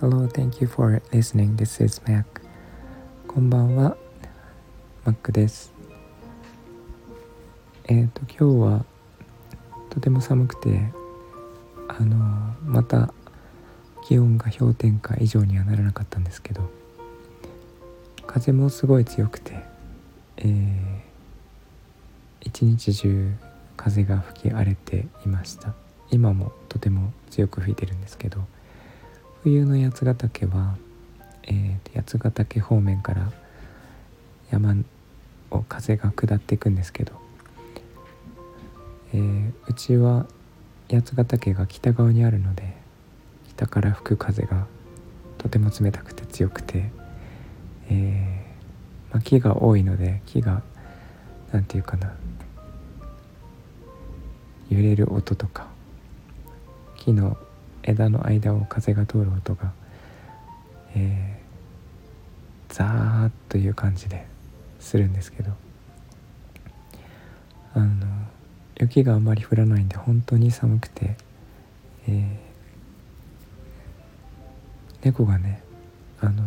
Hello, thank you for listening. This is Mac. こんばんは、Mac です。えっ、ー、と、今日はとても寒くて、あの、また気温が氷点下以上にはならなかったんですけど、風もすごい強くて、えー、一日中風が吹き荒れていました。今もとても強く吹いてるんですけど冬の八ヶ岳は、えー、八ヶ岳方面から山を風が下っていくんですけど、えー、うちは八ヶ岳が北側にあるので北から吹く風がとても冷たくて強くて、えーまあ、木が多いので木が何て言うかな揺れる音とか木の枝の間を風が通る音が、えー、ザーッという感じでするんですけどあの雪があまり降らないんで本当に寒くて、えー、猫がねあの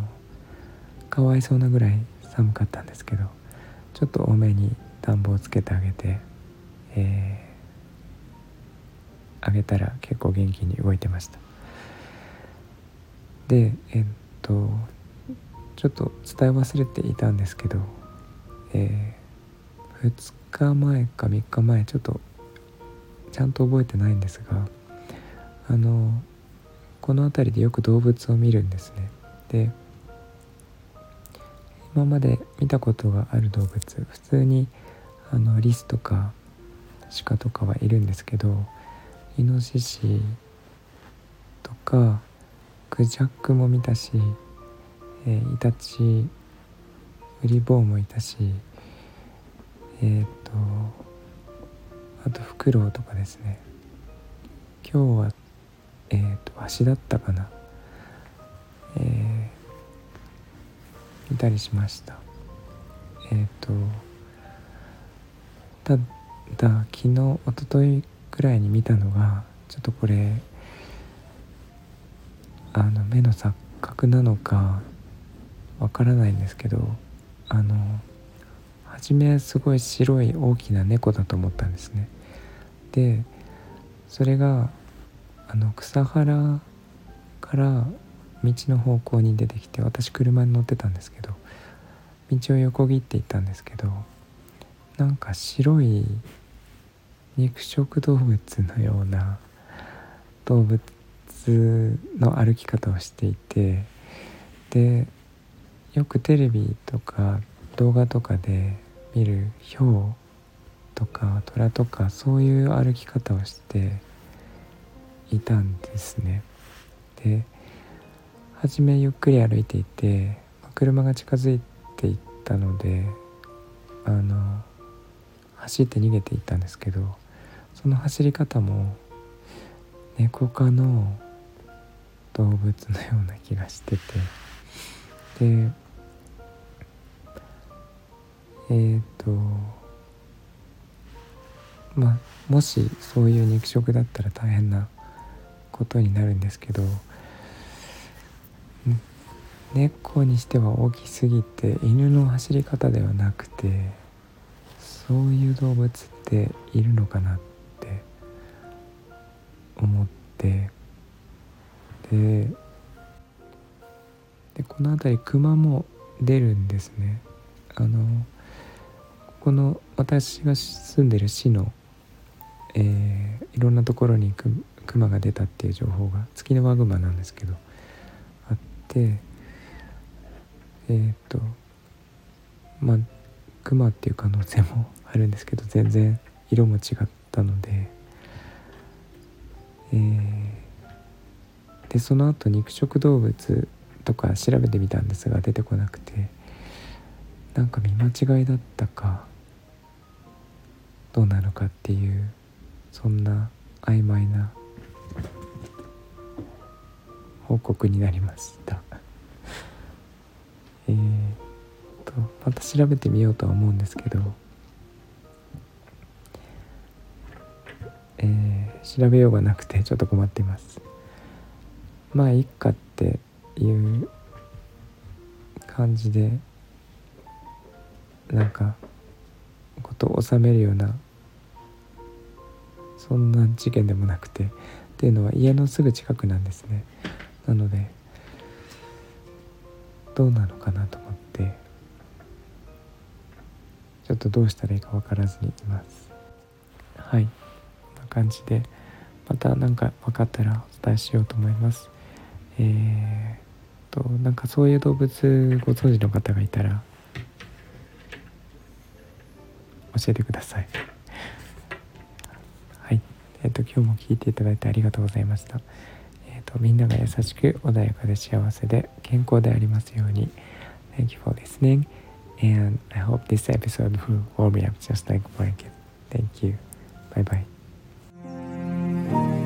かわいそうなぐらい寒かったんですけどちょっと多めに暖房をつけてあげて、えーあげたら結構元気に動いてました。でえっとちょっと伝え忘れていたんですけど、えー、2日前か3日前ちょっとちゃんと覚えてないんですがあのこの辺りでよく動物を見るんですね。で今まで見たことがある動物普通にあのリスとか鹿とかはいるんですけどイノシシとかクジャックも見たし、えー、イタチウリボウもいたしえっ、ー、とあとフクロウとかですね。今日はえっ、ー、とワシだったかな。えー、見たりしました。えっ、とただ昨日一昨日くらいに見たのがちょっとこれあの目の錯覚なのかわからないんですけどあの初めすごい白い大きな猫だと思ったんですね。でそれがあの草原から道の方向に出てきて私車に乗ってたんですけど道を横切っていったんですけどなんか白い肉食動物のような動物の歩き方をしていてでよくテレビとか動画とかで見るヒョウとか虎とかそういう歩き方をしていたんですね。で初めゆっくり歩いていて車が近づいていったのであの走って逃げていったんですけどその走り方も猫科の動物のような気がしてて。でえっ、とまあもしそういう肉食だったら大変なことになるんですけど猫にしては大きすぎて犬の走り方ではなくてそういう動物っているのかなってってででこの辺り熊も出るんですね。あのここの私が住んでる市の、えー、いろんなところにクマが出たっていう情報が月の輪熊なんですけどあってえっ、ー、とまあクマっていう可能性もあるんですけど全然色も違ったのでえー、でその後肉食動物とか調べてみたんですが出てこなくてなんか見間違いだったかどうなのかっていうそんな曖昧な報告になりました。えーとまた調べてみようとは思うんですけど調べようがなくてちょっと困っています。まあいっかっていう感じでなんかことを収めるようなそんな事件でもなくてっていうのは家のすぐ近くなんですね。なのでどうなのかなと思ってちょっとどうしたらいいか分からずにいます。はい。こんな感じで。また何か分かったらお伝えしようと思いますえー、となんかそういう動物ご存知の方がいたら教えてくださいはいえっ、と今日も聞いていただいてありがとうございましたえっ、とみんなが優しく穏やかで幸せで健康でありますように Thank you for listening and I hope this episode will warm me up just like a blanket. Thank you. Bye bye. Amen.